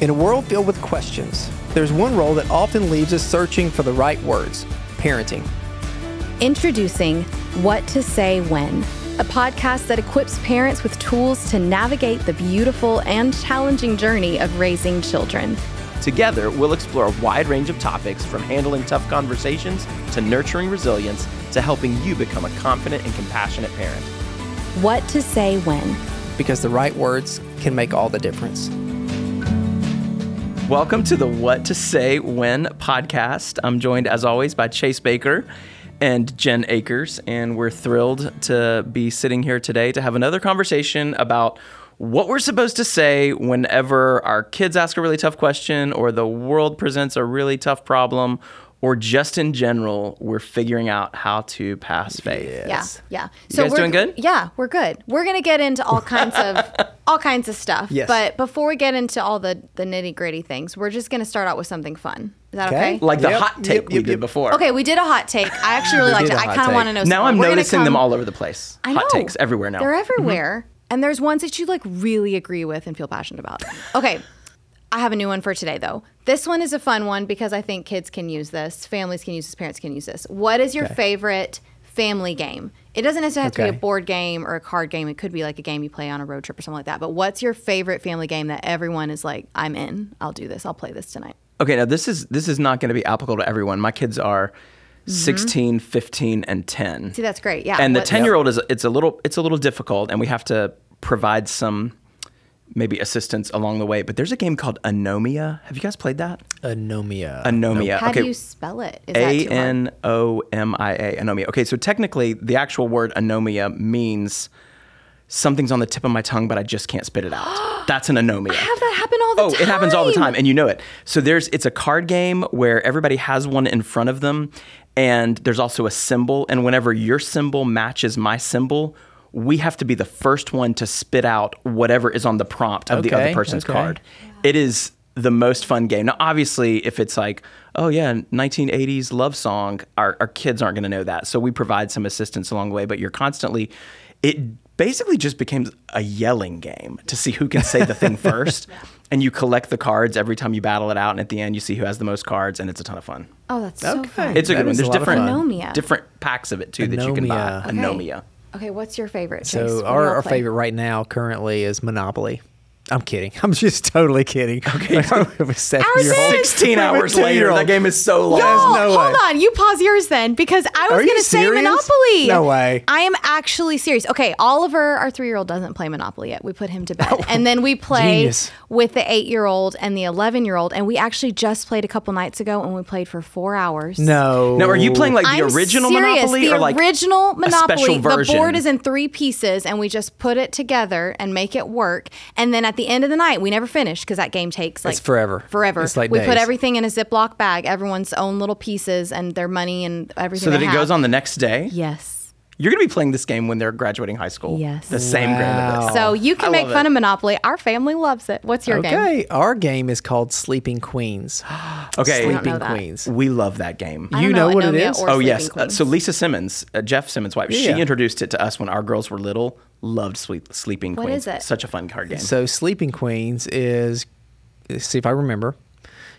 In a world filled with questions, there's one role that often leaves us searching for the right words parenting. Introducing What to Say When, a podcast that equips parents with tools to navigate the beautiful and challenging journey of raising children. Together, we'll explore a wide range of topics from handling tough conversations to nurturing resilience to helping you become a confident and compassionate parent. What to Say When. Because the right words can make all the difference. Welcome to the What to Say When podcast. I'm joined, as always, by Chase Baker and Jen Akers, and we're thrilled to be sitting here today to have another conversation about what we're supposed to say whenever our kids ask a really tough question or the world presents a really tough problem or just in general, we're figuring out how to pass faith. Yes. Yeah, yeah. So you guys we're, doing good? Yeah, we're good. We're gonna get into all kinds of all kinds of stuff. Yes. But before we get into all the the nitty gritty things, we're just gonna start out with something fun. Is that okay? Okay. Like the Yep, hot take yep, we yep, did before. Okay, we did a hot take. I actually really liked it. I kind of want to know. Now some I'm more. We're gonna noticing them all over the place. I know. Hot takes everywhere now. They're everywhere. Mm-hmm. And there's ones that you like really agree with and feel passionate about. Okay. I have a new one for today though. This one is a fun one because I think kids can use this, families can use this, parents can use this. What is your Okay. favorite family game? It doesn't necessarily have to be a board game or a card game. It could be like a game you play on a road trip or something like that. But what's your favorite family game that everyone is like, I'm in. I'll do this. I'll play this tonight. Okay, now this is this is not going to be applicable to everyone. My kids are 16, 15, and 10. Mm-hmm. See, that's great. Yeah. and the What's- 10 year old is it's a little it's a little difficult and we have to provide some maybe assistance along the way but there's a game called anomia have you guys played that Anomia. anomia How okay do you spell it? Is that too hard? a-n-o-m-i-a anomia okay so technically the actual word anomia means something's on the tip of my tongue but i just can't spit it out that's an anomia have that happen all the oh, time. it happens all the time, and you know it. So there's it's a card game where everybody has one in front of them, and there's also a symbol. And whenever your symbol matches my symbol, we have to be the first one to spit out whatever is on the prompt of the other person's okay. card. It is the most fun game. Now, obviously, if it's like, oh yeah, 1980s love song, our, our kids aren't going to know that. So we provide some assistance along the way, but you're constantly, it basically just became a yelling game to see who can say the thing first. And you collect the cards every time you battle it out. And at the end, you see who has the most cards, and it's a ton of fun. Oh, that's so Okay. fun. It's a That good one. is a There's different, fun. Different packs of it too that you can buy. Anomia. Anomia. Okay, what's your favorite? Chase? So our, our favorite right now currently is Monopoly. I'm kidding. I'm just totally kidding. Okay. Ours is- 16 hours later, that game is so long. Y'all, no hold way. on. You pause yours then because I was going to say? Monopoly. No way. I am actually serious. Okay, Oliver, our three year old, doesn't play Monopoly yet. We put him to bed. Oh, and then we play Genius. with the eight year old and the 11 year old. And we actually just played a couple nights ago and we played for four hours. No. Now, are you playing like the I'm original serious. Monopoly the or like original Monopoly? The version? board is in three pieces, and we just put it together and make it work. And then at the end of the night, we never finish because that game takes like It's forever. Forever. It's like we put everything in a Ziploc bag, everyone's own little pieces and their money and everything. so that it have. goes on the next day? Yes. You're going to be playing this game when they're graduating high school. Yes. The same grade of. So you can I make fun it. of Monopoly. Our family loves it. What's your game? Okay. Our game is called Sleeping Queens. Okay. don't Sleeping that. Queens. We love that game. I You don't know what it Anomia is? or Oh yes. Uh, so Lisa Simmons, uh, Jeff Simmons' wife, Yeah. she introduced it to us when our girls were little. Loved Sleep, Sleeping What Queens. is it? Such a fun card game. So Sleeping Queens is, let's see if I remember.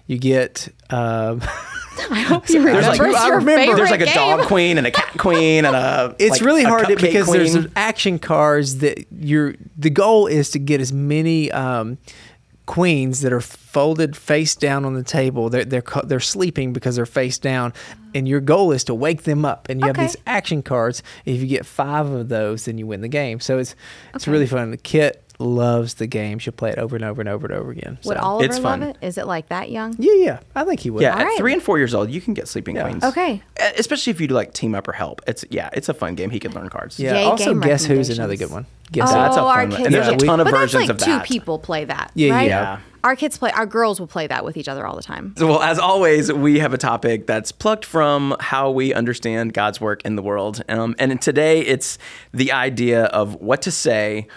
You get um, I hope you There's remember. like- I remember. There's like a game. dog queen and a cat queen and a. it's like, really hard to, because queen. there's action cards that you're the goal is to get as many um, queens that are folded face down on the table they're they're they're sleeping because they're face down and your goal is to wake them up and you Okay. have these action cards if you get 5 of those then you win the game so it's it's really fun the kit loves the game she'll play it over and over and over and over again Would so. Oliver It's love fun. it? Is it like that young? yeah yeah I think he would Yeah, All at right. three and four years old, you can get Sleeping Yeah. Queens. Okay. Especially if you do like team up or help. It's yeah, it's a fun game. He could learn cards. yeah Yay, also guess who's another good one guess oh, That's a our fun one. kids. And there's a ton of but versions that's like of two that. people play that. Yeah, right? yeah. Our kids play. Our girls will play that with each other all the time. So, Well, as always, we have a topic that's plucked from how we understand God's work in the world. Um, and today it's the idea of what to say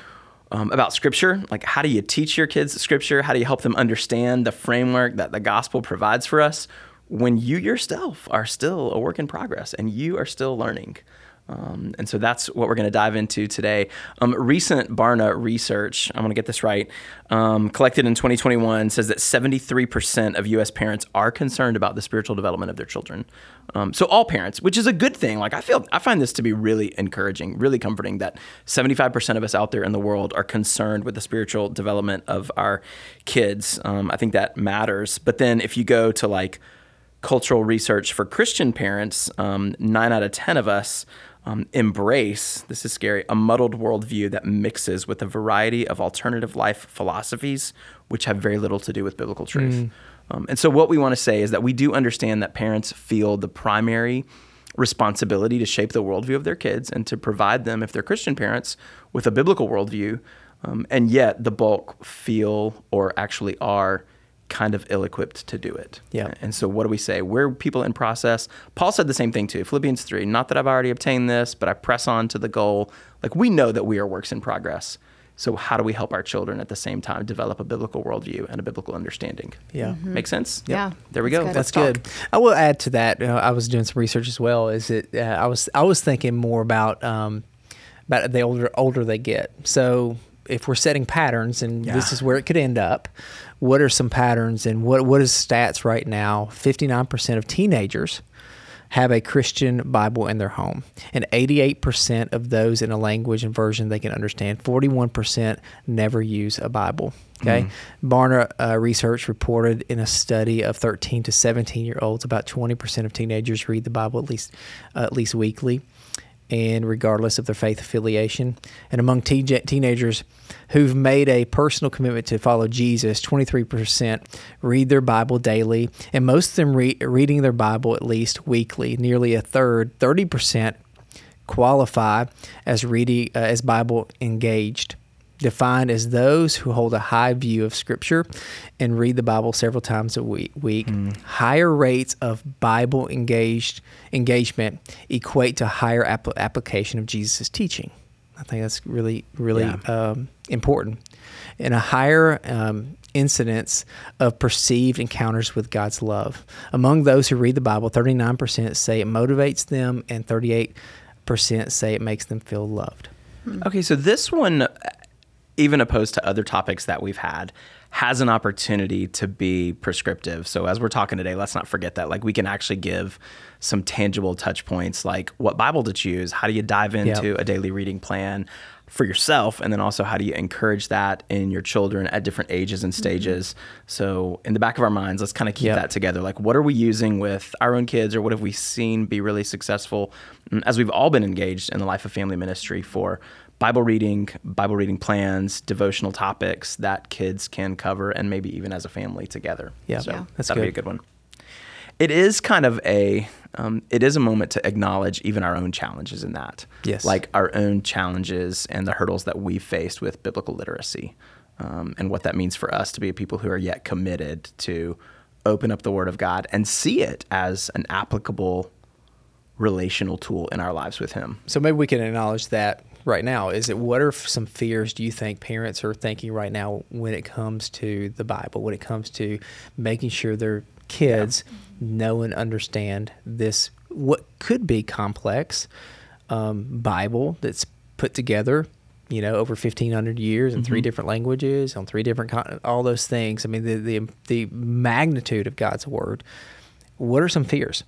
um, about Scripture. Like, how do you teach your kids Scripture? How do you help them understand the framework that the gospel provides for us when you yourself are still a work in progress and you are still learning? Um, and so that's what we're going to dive into today. Um, recent Barna research, I'm going to get this right, um, collected in 2021 says that 73% of U.S. parents are concerned about the spiritual development of their children. Um, so all parents, which is a good thing. Like I feel, I find this to be really encouraging, really comforting that 75% of us out there in the world are concerned with the spiritual development of our kids. Um, I think that matters. But then if you go to like cultural research for Christian parents, um, nine out of 10 of us um, embrace, this is scary, a muddled worldview that mixes with a variety of alternative life philosophies, which have very little to do with biblical truth. Mm. Um, and so, what we want to say is that we do understand that parents feel the primary responsibility to shape the worldview of their kids and to provide them, if they're Christian parents, with a biblical worldview. Um, and yet, the bulk feel or actually are kind of ill-equipped to do it. Yeah. And so what do we say? We're people in process. Paul said the same thing too. Philippians 3, not that I've already obtained this, but I press on to the goal. Like we know that we are works in progress. So how do we help our children at the same time develop a biblical worldview and a biblical understanding? Yeah. Mm-hmm. Make sense? Yep. Yeah. There we go. That's good. I will add to that. You know, I was doing some research as well. Is it? Uh, I was I was thinking more about um, about the older older they get. So if we're setting patterns, and yeah. this is where it could end up, what are some patterns and what what is stats right now? Fifty nine percent of teenagers have a Christian Bible in their home, and eighty eight percent of those in a language and version they can understand. Forty one percent never use a Bible. Okay, mm. Barna uh, research reported in a study of 13 to 17 year olds, about 20 percent of teenagers read the Bible at least uh, at least weekly and regardless of their faith affiliation. And among te- teenagers who've made a personal commitment to follow Jesus, 23% read their Bible daily, and most of them re- reading their Bible at least weekly. Nearly a third, 30%, qualify as reading uh, as Bible engaged defined as those who hold a high view of Scripture and read the Bible several times a week. week. Mm. Higher rates of Bible engaged engagement equate to higher ap- application of Jesus' teaching. I think that's really, really yeah. um, important. And a higher um, incidence of perceived encounters with God's love. Among those who read the Bible, 39% say it motivates them, and 38% say it makes them feel loved. Okay, so this one even opposed to other topics that we've had, has an opportunity to be prescriptive. So as we're talking today, let's not forget that. Like we can actually give some tangible touch points, like what Bible to choose, how do you dive into yep. a daily reading plan for yourself, and then also how do you encourage that in your children at different ages and mm-hmm. stages. Mm-hmm. So in the back of our minds, let's kind of keep yep. that together. Like what are we using with our own kids, or what have we seen be really successful mm, as we've all been engaged in the life of family ministry for Bible reading, Bible reading plans, devotional topics that kids can cover, and maybe even as a family together. Yeah, so yeah. that's that'd good. be a good one. It is kind of a um, it is a moment to acknowledge even our own challenges in that. Yes, like our own challenges and the hurdles that we faced with biblical literacy, um, and what that means for us to be a people who are yet committed to open up the Word of God and see it as an applicable relational tool in our lives with Him. So maybe we can acknowledge that right now? Is it what are some fears do you think parents are thinking right now when it comes to the Bible, when it comes to making sure their kids yeah. know and understand this what could be complex um, Bible that's put together, you know, over fifteen hundred years in mm-hmm. three different languages on three different continents, all those things. I mean, the, the the magnitude of God's word. What are some fears?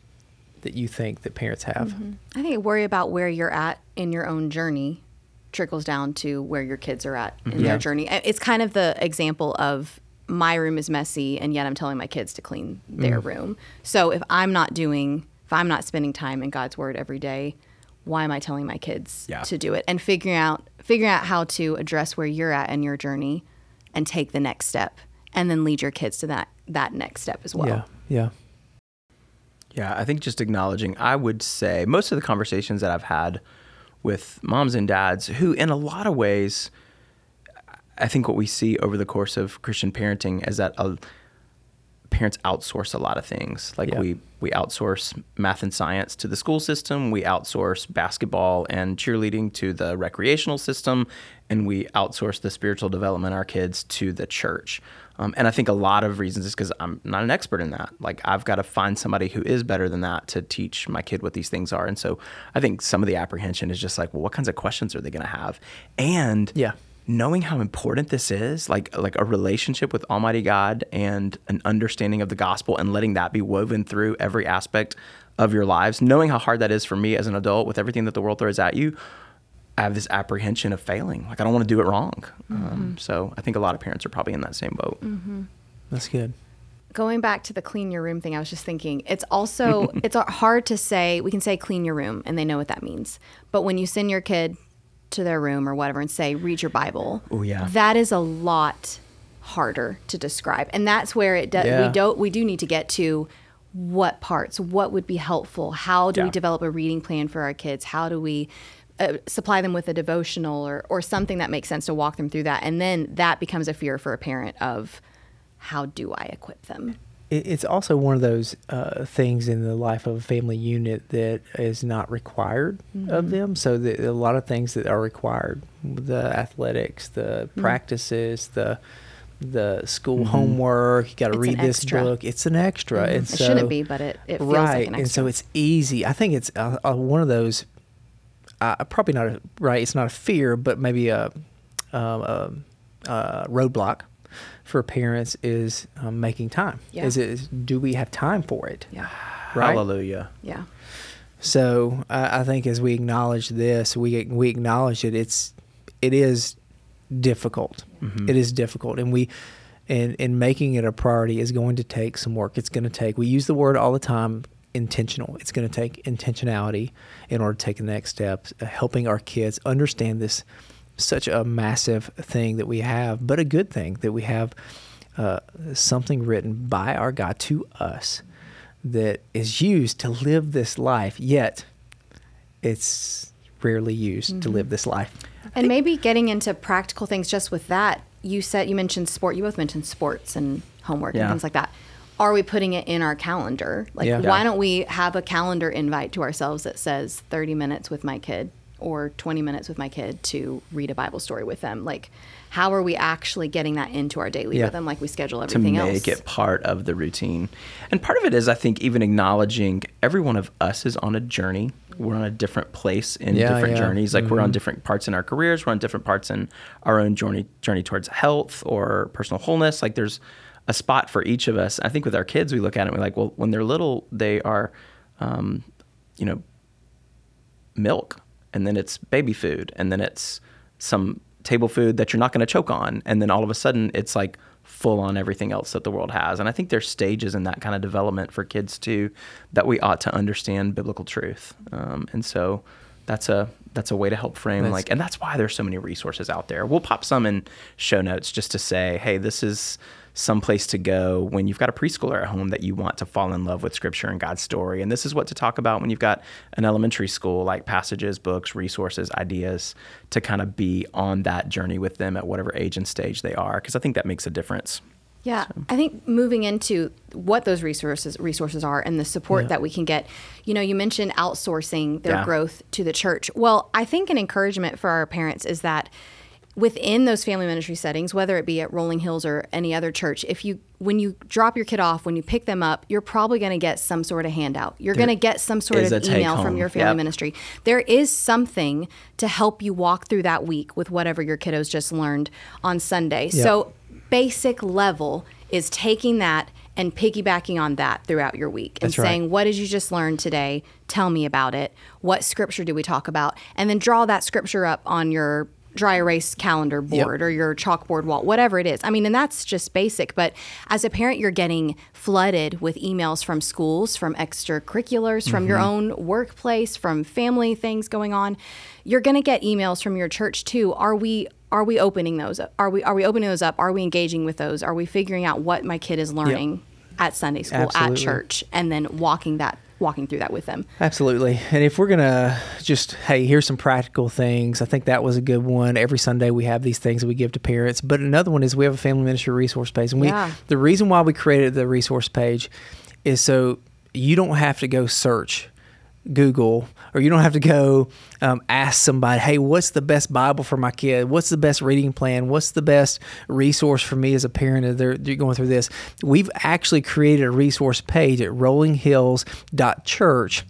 that you think that parents have? Mm-hmm. I think worry about where you're at in your own journey trickles down to where your kids are at in mm-hmm. their journey. It's kind of the example of my room is messy and yet I'm telling my kids to clean their mm. room. So if I'm not doing if I'm not spending time in God's word every day, why am I telling my kids yeah. to do it? And figuring out figuring out how to address where you're at in your journey and take the next step and then lead your kids to that that next step as well. Yeah. Yeah. Yeah, I think just acknowledging, I would say most of the conversations that I've had with moms and dads who, in a lot of ways, I think what we see over the course of Christian parenting is that uh, parents outsource a lot of things. Like yeah. we we outsource math and science to the school system, we outsource basketball and cheerleading to the recreational system, and we outsource the spiritual development of our kids to the church. Um, and I think a lot of reasons is because I'm not an expert in that. Like I've got to find somebody who is better than that to teach my kid what these things are. And so I think some of the apprehension is just like, well, what kinds of questions are they going to have? And Yeah. knowing how important this is, like like a relationship with Almighty God and an understanding of the gospel, and letting that be woven through every aspect of your lives. Knowing how hard that is for me as an adult with everything that the world throws at you. I have this apprehension of failing. Like I don't want to do it wrong. Um, so I think a lot of parents are probably in that same boat. That's good. going back to the clean your room thing, I was just thinking it's also it's hard to say. We can say clean your room, and they know what that means. But when you send your kid to their room or whatever and say read your Bible, Oh, yeah. that is a lot harder to describe, and that's where it does. Yeah. We don't. We do need to get to what parts, what would be helpful. How do we develop a reading plan for our kids? How do we uh, supply them with a devotional or, or something that makes sense to walk them through that? And then that becomes a fear for a parent of how do I equip them? It's also one of those uh, things in the life of a family unit that is not required of them. So the, a lot of things that are required, the athletics, the practices, the the school homework. You got to read this extra. book. It's an extra. And It shouldn't be, but it- it feels like an extra. And so it's easy. I think it's uh, uh, one of those. Uh, probably not a, right. It's not a fear, but maybe a, um, a, a roadblock for parents is um, making time. Yeah. Is it? Is, do we have time for it? Yeah. Right. Hallelujah. Yeah. So I I think as we acknowledge this, we we acknowledge that it's it is difficult. It is difficult, and we and and making it a priority is going to take some work. It's going to take. We use the word all the time. Intentional. It's going to take intentionality in order to take the next steps, uh, helping our kids understand this such a massive thing that we have, but a good thing that we have uh, something written by our God to us that is used to live this life, yet it's rarely used to live this life. And maybe getting into practical things just with that. You said you mentioned sport. You both mentioned sports and homework Yeah. and things like that. Are we putting it in our calendar? Like, Yeah. why don't we have a calendar invite to ourselves that says 30 minutes with my kid or 20 minutes with my kid to read a Bible story with them? Like, how are we actually getting that into our daily Yeah. rhythm like we schedule everything to make else? it part of the routine. And part of it is, I think, even acknowledging every one of us is on a journey. We're on a different place in Yeah, different yeah. journeys. Like we're on Mhm. different parts in our careers. We're on different parts in our own journey journey towards health or personal wholeness. Like there's a spot for each of us. I think with our kids, we look at it and we're like, well, when they're little, they are, um, you know, milk and then it's baby food and then it's some table food that you're not going to choke on and then all of a sudden it's like full on everything else that the world has. And i think there's stages in that kind of development for kids too that we ought to understand biblical truth. Um, and so that's a that's a way to help frame That's- like and that's why there's so many resources out there. We'll pop some in show notes just to say hey this is some place to go when you've got a preschooler at home that you want to fall in love with scripture and God's story. And this is what to talk about when you've got an elementary school, like passages, books, resources, ideas to kind of be on that journey with them at whatever age and stage they are. Because I think that makes a difference. Yeah, I think moving into what those resources resources are and the support Yeah. that we can get. You know, you mentioned outsourcing their Yeah. growth to the church. Well, I think an encouragement for our parents is that within those family ministry settings, whether it be at Rolling Hills or any other church, if you when you drop your kid off, when you pick them up, you're probably going to get some sort of handout. You're going to get some sort of email from your family Yep. ministry. There is something to help you walk through that week with whatever your kiddos just learned on Sunday. So basic level is taking that and piggybacking on that throughout your week and That's right. saying, What did you just learn today? Tell me about it. What scripture do we talk about? And then draw that scripture up on your dry erase calendar board or your chalkboard wall, whatever it is. I mean, and that's just basic. But as a parent, you're getting flooded with emails from schools, from extracurriculars, from your mm-hmm. own workplace, from family things going on. You're going to get emails from your church too. Are we are we opening those up? Are we are we opening those up? Are we engaging with those? Are we figuring out what my kid is learning at Sunday school, Absolutely. at church, and then walking that walking through that with them? Absolutely. And if we're going to just, hey, here's some practical things, I think that was a good one. Every Sunday we have these things that we give to parents. But another one is we have a family ministry resource page. And we Yeah. the reason why we created the resource page is so you don't have to go search Google or you don't have to go um, ask somebody, hey, what's the best Bible for my kid? What's the best reading plan? What's the best resource for me as a parent if they're, they're going through this? We've actually created a resource page at rollinghills.church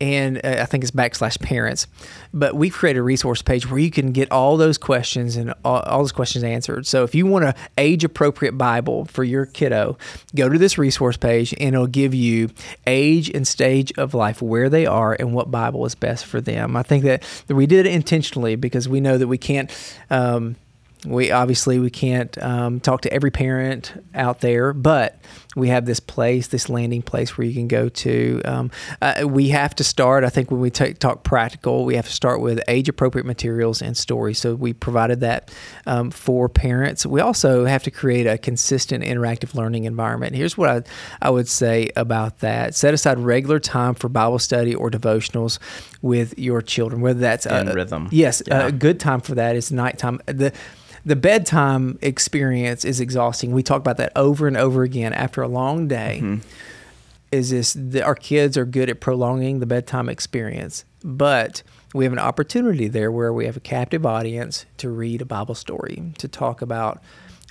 and uh, I think it's backslash parents. But we've created a resource page where you can get all those questions and all, all those questions answered. So if you want an age appropriate Bible for your kiddo, go to this resource page and it'll give you age and stage of life, where they are, and what Bible is best for them. I think that we did it intentionally because we know that we can't. Um, we obviously we can't um, talk to every parent out there, but we have this place, this landing place where you can go to. Um, uh, we have to start. I think when we take, talk practical, we have to start with age appropriate materials and stories. So we provided that um, for parents. We also have to create a consistent interactive learning environment. Here's what I, I would say about that: set aside regular time for Bible study or devotionals with your children, whether that's a, rhythm. Yes, Yeah. a good time for that is nighttime. The the bedtime experience is exhausting. We talk about that over and over again after a long day. Mm-hmm. Is this that our kids are good at prolonging the bedtime experience, but we have an opportunity there where we have a captive audience to read a Bible story, to talk about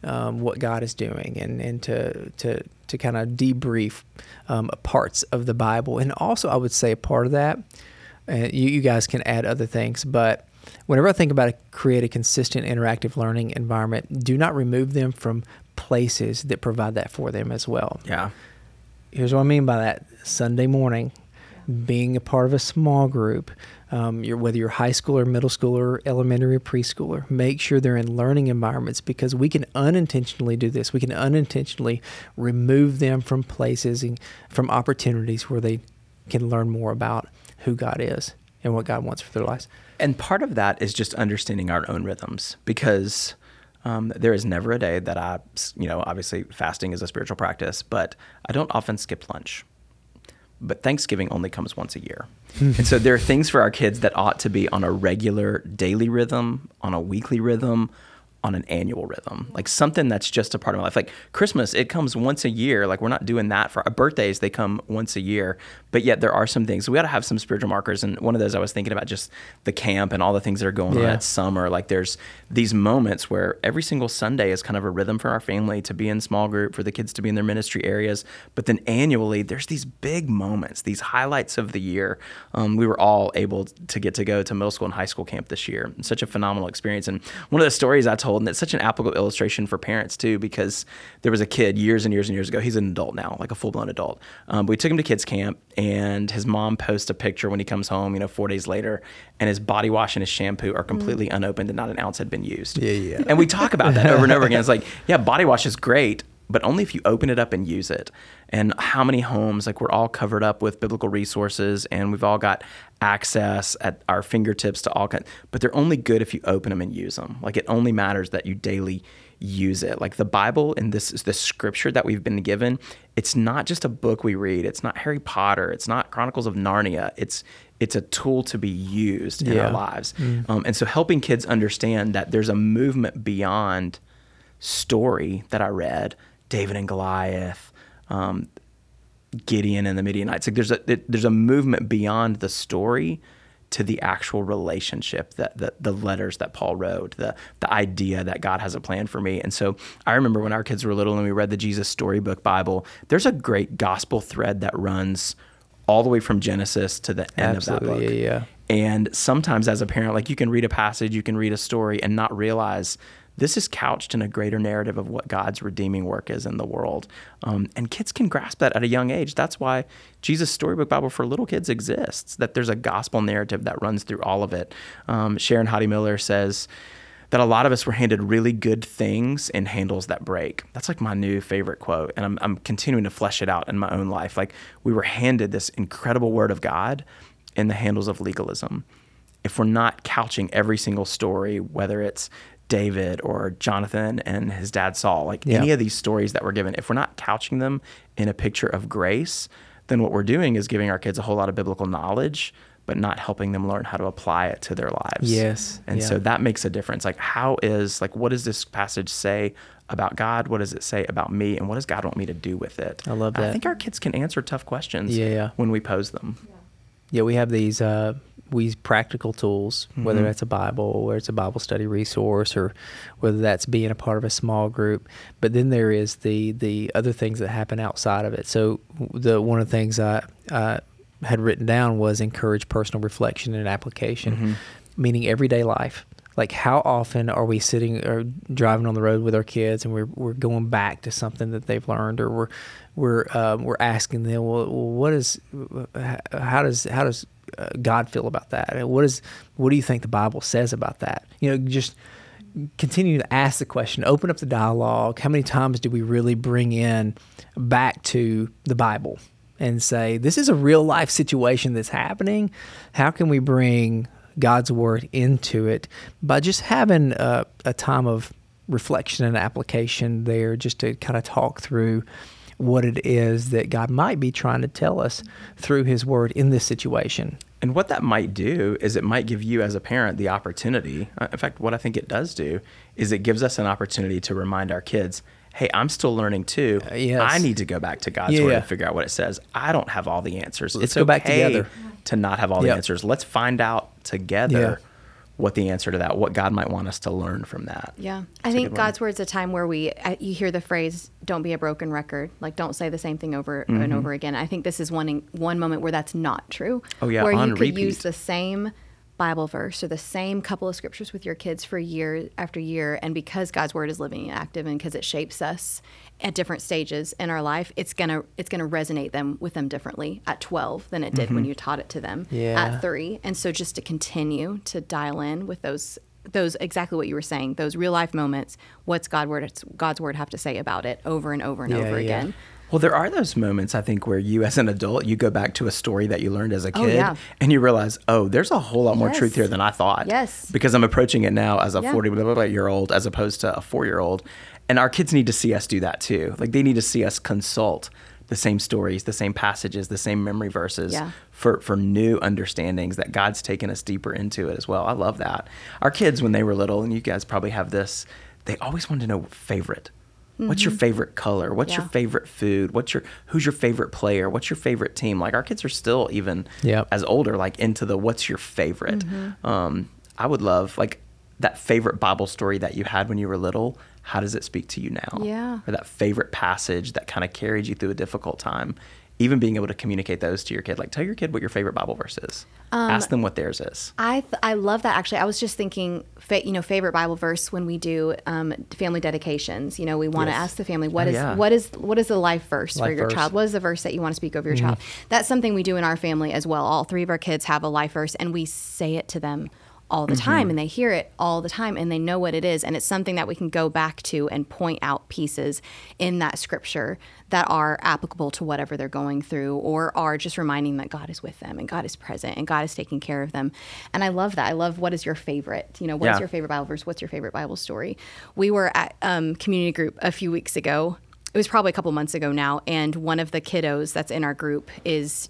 um, what God is doing, and and to to to kind of debrief um, parts of the Bible, and also I would say a part of that. And you, you guys can add other things, but whenever I think about it, create a consistent interactive learning environment, do not remove them from places that provide that for them as well. Yeah. Here's what I mean by that Sunday morning, being a part of a small group, um, you're, whether you're high school or middle school or elementary or preschooler, make sure they're in learning environments because we can unintentionally do this. We can unintentionally remove them from places and from opportunities where they can learn more about who God is and what God wants for their lives. And part of that is just understanding our own rhythms because um, there is never a day that I, you know, obviously fasting is a spiritual practice, but I don't often skip lunch. But Thanksgiving only comes once a year. and so there are things for our kids that ought to be on a regular daily rhythm, on a weekly rhythm, on an annual rhythm, like something that's just a part of my life. Like Christmas, it comes once a year. Like we're not doing that for our birthdays; they come once a year. But yet there are some things we got to have some spiritual markers. And one of those I was thinking about just the camp and all the things that are going on that summer. Like there's these moments where every single Sunday is kind of a rhythm for our family to be in small group, for the kids to be in their ministry areas. But then annually, there's these big moments, these highlights of the year. Um, we were all able to get to go to middle school and high school camp this year. Such a phenomenal experience. And one of the stories I told, and it's such an applicable illustration for parents too, because there was a kid years and years and years ago. He's an adult now, like a full blown adult. Um, we took him to kids camp, and his mom posts a picture when he comes home, you know, four days later, and his body wash and his shampoo are completely unopened and not an ounce had been used. Yeah, yeah. And we talk about that over and over again. It's like, yeah, body wash is great, but only if you open it up and use it. And how many homes, like we're all covered up with biblical resources and we've all got access at our fingertips to all kinds, but they're only good if you open them and use them. Like it only matters that you daily use it. Like the Bible and this is the scripture that we've been given. It's not just a book we read. It's not Harry Potter. It's not Chronicles of Narnia. It's it's a tool to be used in Yeah. our lives. Um, and so helping kids understand that there's a movement beyond story that I read, David and Goliath, um, Gideon and the Midianites. Like there's a it, there's a movement beyond the story to the actual relationship that the, the letters that Paul wrote, the the idea that God has a plan for me. And so I remember when our kids were little and we read the Jesus Storybook Bible, there's a great gospel thread that runs all the way from Genesis to the end of that book. Absolutely, yeah, And sometimes as a parent, like you can read a passage, you can read a story and not realize this is couched in a greater narrative of what God's redeeming work is in the world. Um, and kids can grasp that at a young age. That's why Jesus' Storybook Bible for little kids exists, that there's a gospel narrative that runs through all of it. Um, Sharon Hodde Miller says, that a lot of us were handed really good things in handles that break. That's like my new favorite quote. And I'm, I'm continuing to flesh it out in my own life. Like we were handed this incredible word of God in the handles of legalism. If we're not couching every single story, whether it's David or Jonathan and his dad Saul, like Yeah. any of these stories that we're given, if we're not couching them in a picture of grace, then what we're doing is giving our kids a whole lot of biblical knowledge, but not helping them learn how to apply it to their lives. Yes, And yeah. so that makes a difference. Like, how is, like, what does this passage say about God? What does it say about me? And what does God want me to do with it? I love that. I think our kids can answer tough questions Yeah, yeah. when we pose them. Yeah, we have these uh, we use practical tools, whether that's a Bible or it's a Bible study resource, or whether that's being a part of a small group. But then there is the the other things that happen outside of it. So the one of the things I, I had written down was encourage personal reflection and application, meaning everyday life. Like how often are we sitting or driving on the road with our kids and we're we're going back to something that they've learned or we're we're um, we're asking them well, what is how does how does uh, God feel about that? And what is what do you think the Bible says about that? You know just continue to ask the question open up the dialogue. How many times do we really bring in back to the Bible and say this is a real life situation that's happening. How can we bring God's word into it by just having a, a time of reflection and application there, just to kind of talk through what it is that God might be trying to tell us through His word in this situation. And what that might do is it might give you as a parent the opportunity. uh, In fact, what I think it does do is it gives us an opportunity to remind our kids, hey, I'm still learning too. Uh, yes. I need to go back to God's Yeah, word and figure out what it says. I don't have all the answers. Let's it's go back together. To not have all the Yep. answers. Let's find out together Yeah. what the answer to that, what God might want us to learn from that. Yeah. I think God's word is a time where we, you hear the phrase, don't be a broken record. Like, don't say the same thing over and mm-hmm. over again. I think this is one, one moment where that's not true. Oh, yeah, Where on you could use the same Bible verse or the same couple of scriptures with your kids for year after year. And because God's word is living and active and because it shapes us at different stages in our life, it's gonna it's gonna resonate them with them differently at 12 than it did when mm-hmm. you taught it to them Yeah. at three. And so just to continue to dial in with those those exactly what you were saying, those real life moments, what's God word God's word have to say about it over and over and Yeah, over yeah. again. Well, there are those moments I think where you, as an adult, you go back to a story that you learned as a Oh, kid, yeah. and you realize, oh, there's a whole lot more Yes. truth here than I thought. Yes. because I'm approaching it now as a Yeah. 40 blah, blah, blah year old as opposed to a four year old, and our kids need to see us do that too. Like they need to see us consult the same stories, the same passages, the same memory verses Yeah. for for new understandings that God's taken us deeper into it as well. I love that. Our kids, when they were little, and you guys probably have this, they always wanted to know favorite. What's your favorite color? What's your Mm-hmm. Favorite food? What's your who's your favorite player? What's your favorite team? Like our kids are still even Yep. as older, like into the what's your favorite. Mm-hmm. Um, I would love like that favorite Bible story that you had when you were little. How does it speak to you now? Yeah. Or that favorite passage that kind of carried you through a difficult time. Even being able to communicate those to your kid, like tell your kid what your favorite Bible verse is. Um, Ask them what theirs is. I th- I love that actually. I was just thinking, fa- you know, favorite Bible verse when we do um, family dedications. You know, we want to Yes. ask the family what Oh, is yeah. what is what is the life verse for your verse. child? What is the verse that you want to speak over your child? That's something we do in our family as well. All three of our kids have a life verse, and we say it to them all the time, and they hear it all the time, and they know what it is, and it's something that we can go back to and point out pieces in that scripture that are applicable to whatever they're going through, or are just reminding that God is with them and God is present and God is taking care of them. And I love that. I love what is your favorite? You know, what is Yeah. your favorite Bible verse? What's your favorite Bible story? We were at um, community group a few weeks ago. It was probably a couple months ago now, and one of the kiddos that's in our group is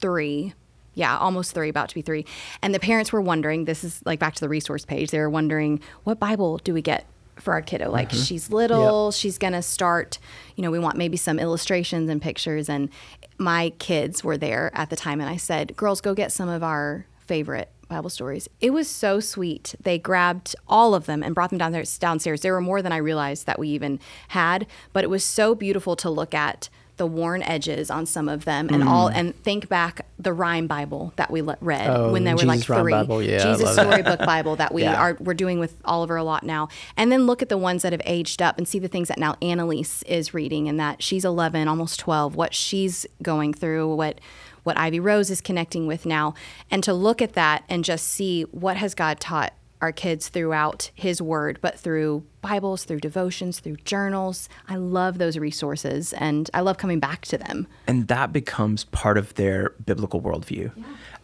three. Yeah, almost three, about to be three. And the parents were wondering this is like back to the resource page. They were wondering, what Bible do we get for our kiddo? Like, mm-hmm. she's little, she's going to start, you know, we want maybe some illustrations and pictures. And my kids were there at the time. And I said, girls, go get some of our favorite Bible stories. It was so sweet. They grabbed all of them and brought them down there, downstairs. There were more than I realized that we even had, but it was so beautiful to look at the worn edges on some of them and all mm. and think back the rhyme bible that we le- read Oh, when they were Jesus like three Bible. Yeah, jesus storybook bible that we Yeah. are we're doing with oliver a lot now and then look at the ones that have aged up and see the things that now annalise is reading and that she's 11 almost 12 what she's going through what what ivy rose is connecting with now and to look at that and just see what has god taught our kids throughout his word, but through Bibles, through devotions, through journals. I love those resources and I love coming back to them. and that becomes part of their biblical worldview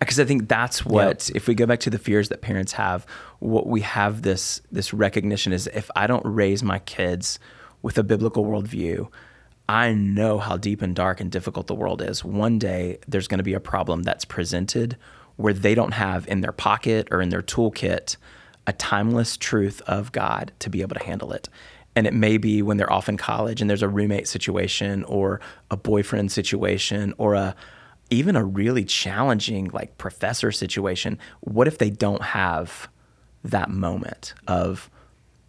because i think that's what if we go back to the fears that parents have what we have this this recognition is if i don't raise my kids with a biblical worldview i know how deep and dark and difficult the world is one day there's going to be a problem that's presented where they don't have in their pocket or in their toolkit a timeless truth of god to be able to handle it. And it may be when they're off in college and there's a roommate situation or a boyfriend situation or a even a really challenging like professor situation, what if they don't have that moment of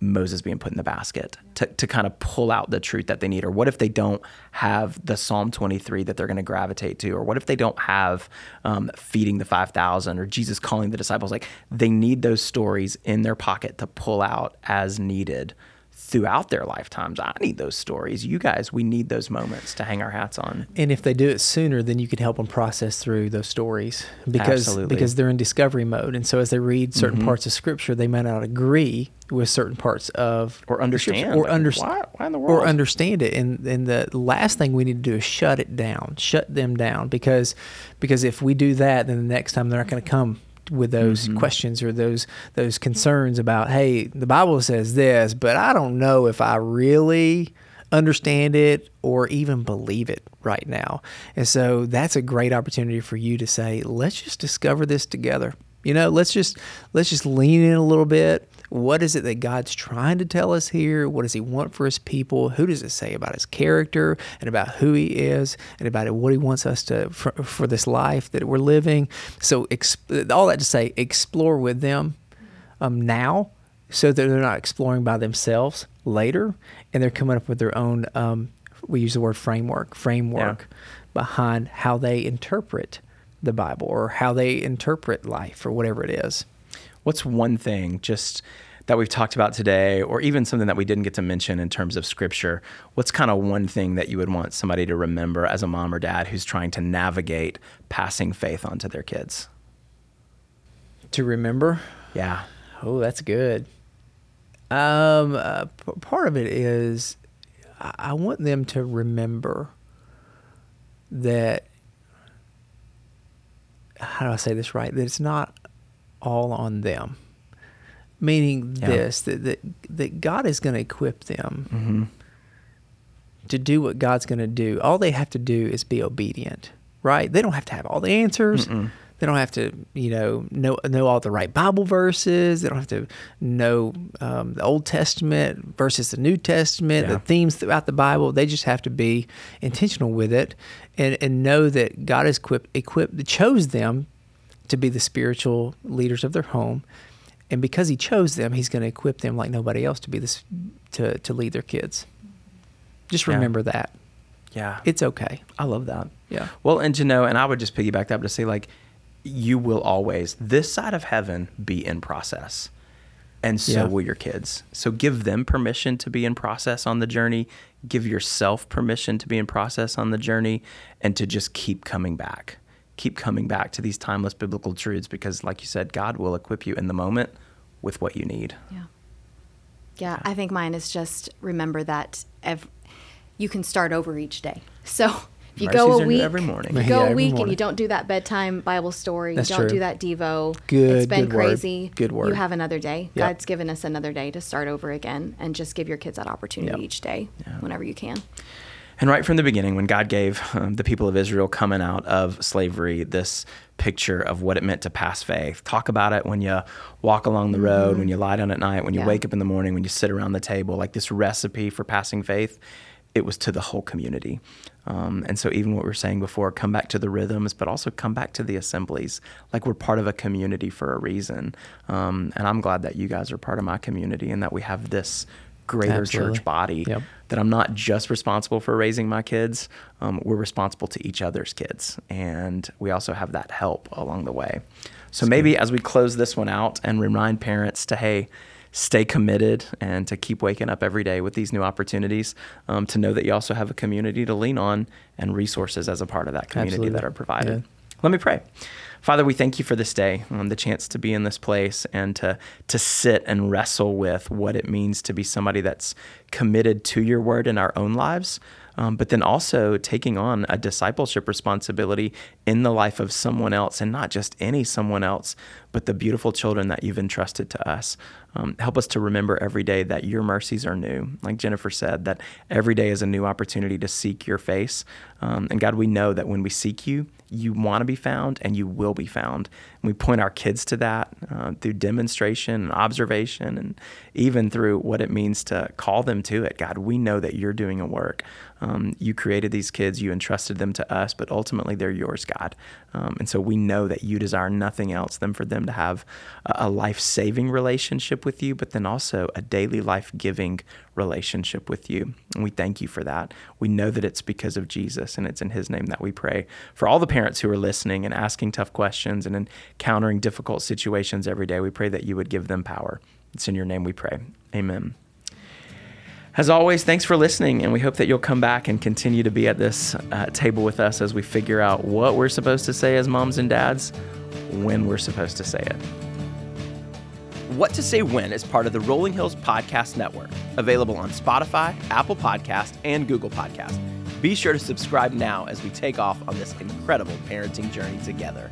Moses being put in the basket to, to kind of pull out the truth that they need? Or what if they don't have the Psalm 23 that they're going to gravitate to? Or what if they don't have um, feeding the 5,000 or Jesus calling the disciples? Like they need those stories in their pocket to pull out as needed throughout their lifetimes. I need those stories. You guys, we need those moments to hang our hats on. And if they do it sooner, then you can help them process through those stories because Absolutely. because they're in discovery mode. And so as they read certain Mm-hmm. parts of scripture, they may not agree with certain parts of Or understand. or Like, understand why- why in the world? or understand it. And and the last thing we need to do is shut it down, shut them down because because if we do that, then the next time they're not going to come with those Mm-hmm. questions or those those concerns about hey the bible says this but i don't know if i really understand it or even believe it right now. And so that's a great opportunity for you to say let's just discover this together. You know let's just let's just lean in a little bit what is it that god's trying to tell us here? What does he want for his people? Who does it say about his character and about who he is and about what he wants us to for, for this life that we're living? So exp- all that to say explore with them um, now so that they're not exploring by themselves later and they're coming up with their own um, we use the word framework framework behind how they interpret the bible or how they interpret life or whatever it is What's one thing just that we've talked about today, or even something that we didn't get to mention in terms of scripture? What's kind of one thing that you would want somebody to remember as a mom or dad who's trying to navigate passing faith onto their kids? to remember Yeah. Oh, that's good. Um, uh, p- part of it is I-, I want them to remember that. How do I say this right? That it's not all on them. Meaning Yeah. this that, that that God is going to equip them Mm-hmm. to do what God's going to do. All they have to do is be obedient, right? They don't have to have all the answers. They don't have to, you know, know know all the right Bible verses. They don't have to know um, the Old Testament versus the New Testament, Yeah. the themes throughout the Bible. They just have to be intentional with it and, and know that God has equipped, equipped, chose them to be the spiritual leaders of their home. And because he chose them, he's going to equip them like nobody else to be this to, to lead their kids. Just Yeah. remember that. Yeah. It's okay. I love that. Yeah. Well, and to know, and I would just piggyback that to say, like, you will always, this side of heaven, be in process. And so Yeah. will your kids. So give them permission to be in process on the journey. Give yourself permission to be in process on the journey and to just keep coming back. Keep coming back to these timeless biblical truths because, like you said, God will equip you in the moment with what you need. Yeah. Yeah, I think mine is just remember that ev- you can start over each day. So if you Mercies go a week, every morning. you Yeah, go a every week and you don't do that bedtime Bible story, That's you don't true. do that Devo. Good- It's been good word. crazy. Good word. You have another day. Yep. God's given us another day to start over again and just give your kids that opportunity Yep. each day whenever you can. And right from the beginning, when God gave um, the people of Israel coming out of slavery this picture of what it meant to pass faith, talk about it when you walk along the road, when you lie down at night, when you Yeah. wake up in the morning, when you sit around the table, like this recipe for passing faith, it was to the whole community. Um, and so, even what we are saying before, come back to the rhythms, but also come back to the assemblies. Like we're part of a community for a reason. Um, and I'm glad that you guys are part of my community and that we have this greater Absolutely. church body Yep. that I'm not just responsible for raising my kids. Um, we're responsible to each other's kids, and we also have that help along the way. So maybe as we close this one out and remind parents to hey, stay committed and to keep waking up every day with these new opportunities. Um, to know that you also have a community to lean on and resources as a part of that community Absolutely. that are provided. Yeah. Let me pray. Father, we thank you for this day, um, the chance to be in this place and to to sit and wrestle with what it means to be somebody that's committed to your word in our own lives, um, but then also taking on a discipleship responsibility in the life of someone else, and not just any someone else, but the beautiful children that you've entrusted to us. Um, help us to remember every day that your mercies are new. Like Jennifer said, that every day is a new opportunity to seek your face. Um, and God, we know that when we seek you, you want to be found and you will be found. And we point our kids to that uh, through demonstration and observation and even through what it means to call them to it. God, we know that you're doing a work. Um, you created these kids, you entrusted them to us, but ultimately they're yours, God. Um, and so we know that you desire nothing else than for them to have a, a life saving relationship with you, but then also a daily life giving relationship with you. And we thank you for that. We know that it's because of Jesus, and it's in his name that we pray. For all the parents who are listening and asking tough questions and encountering difficult situations every day, we pray that you would give them power. It's in your name we pray. Amen. As always, thanks for listening, and we hope that you'll come back and continue to be at this uh, table with us as we figure out what we're supposed to say as moms and dads when we're supposed to say it. What to Say When is part of the Rolling Hills Podcast Network, available on Spotify, Apple Podcast, and Google Podcast. Be sure to subscribe now as we take off on this incredible parenting journey together.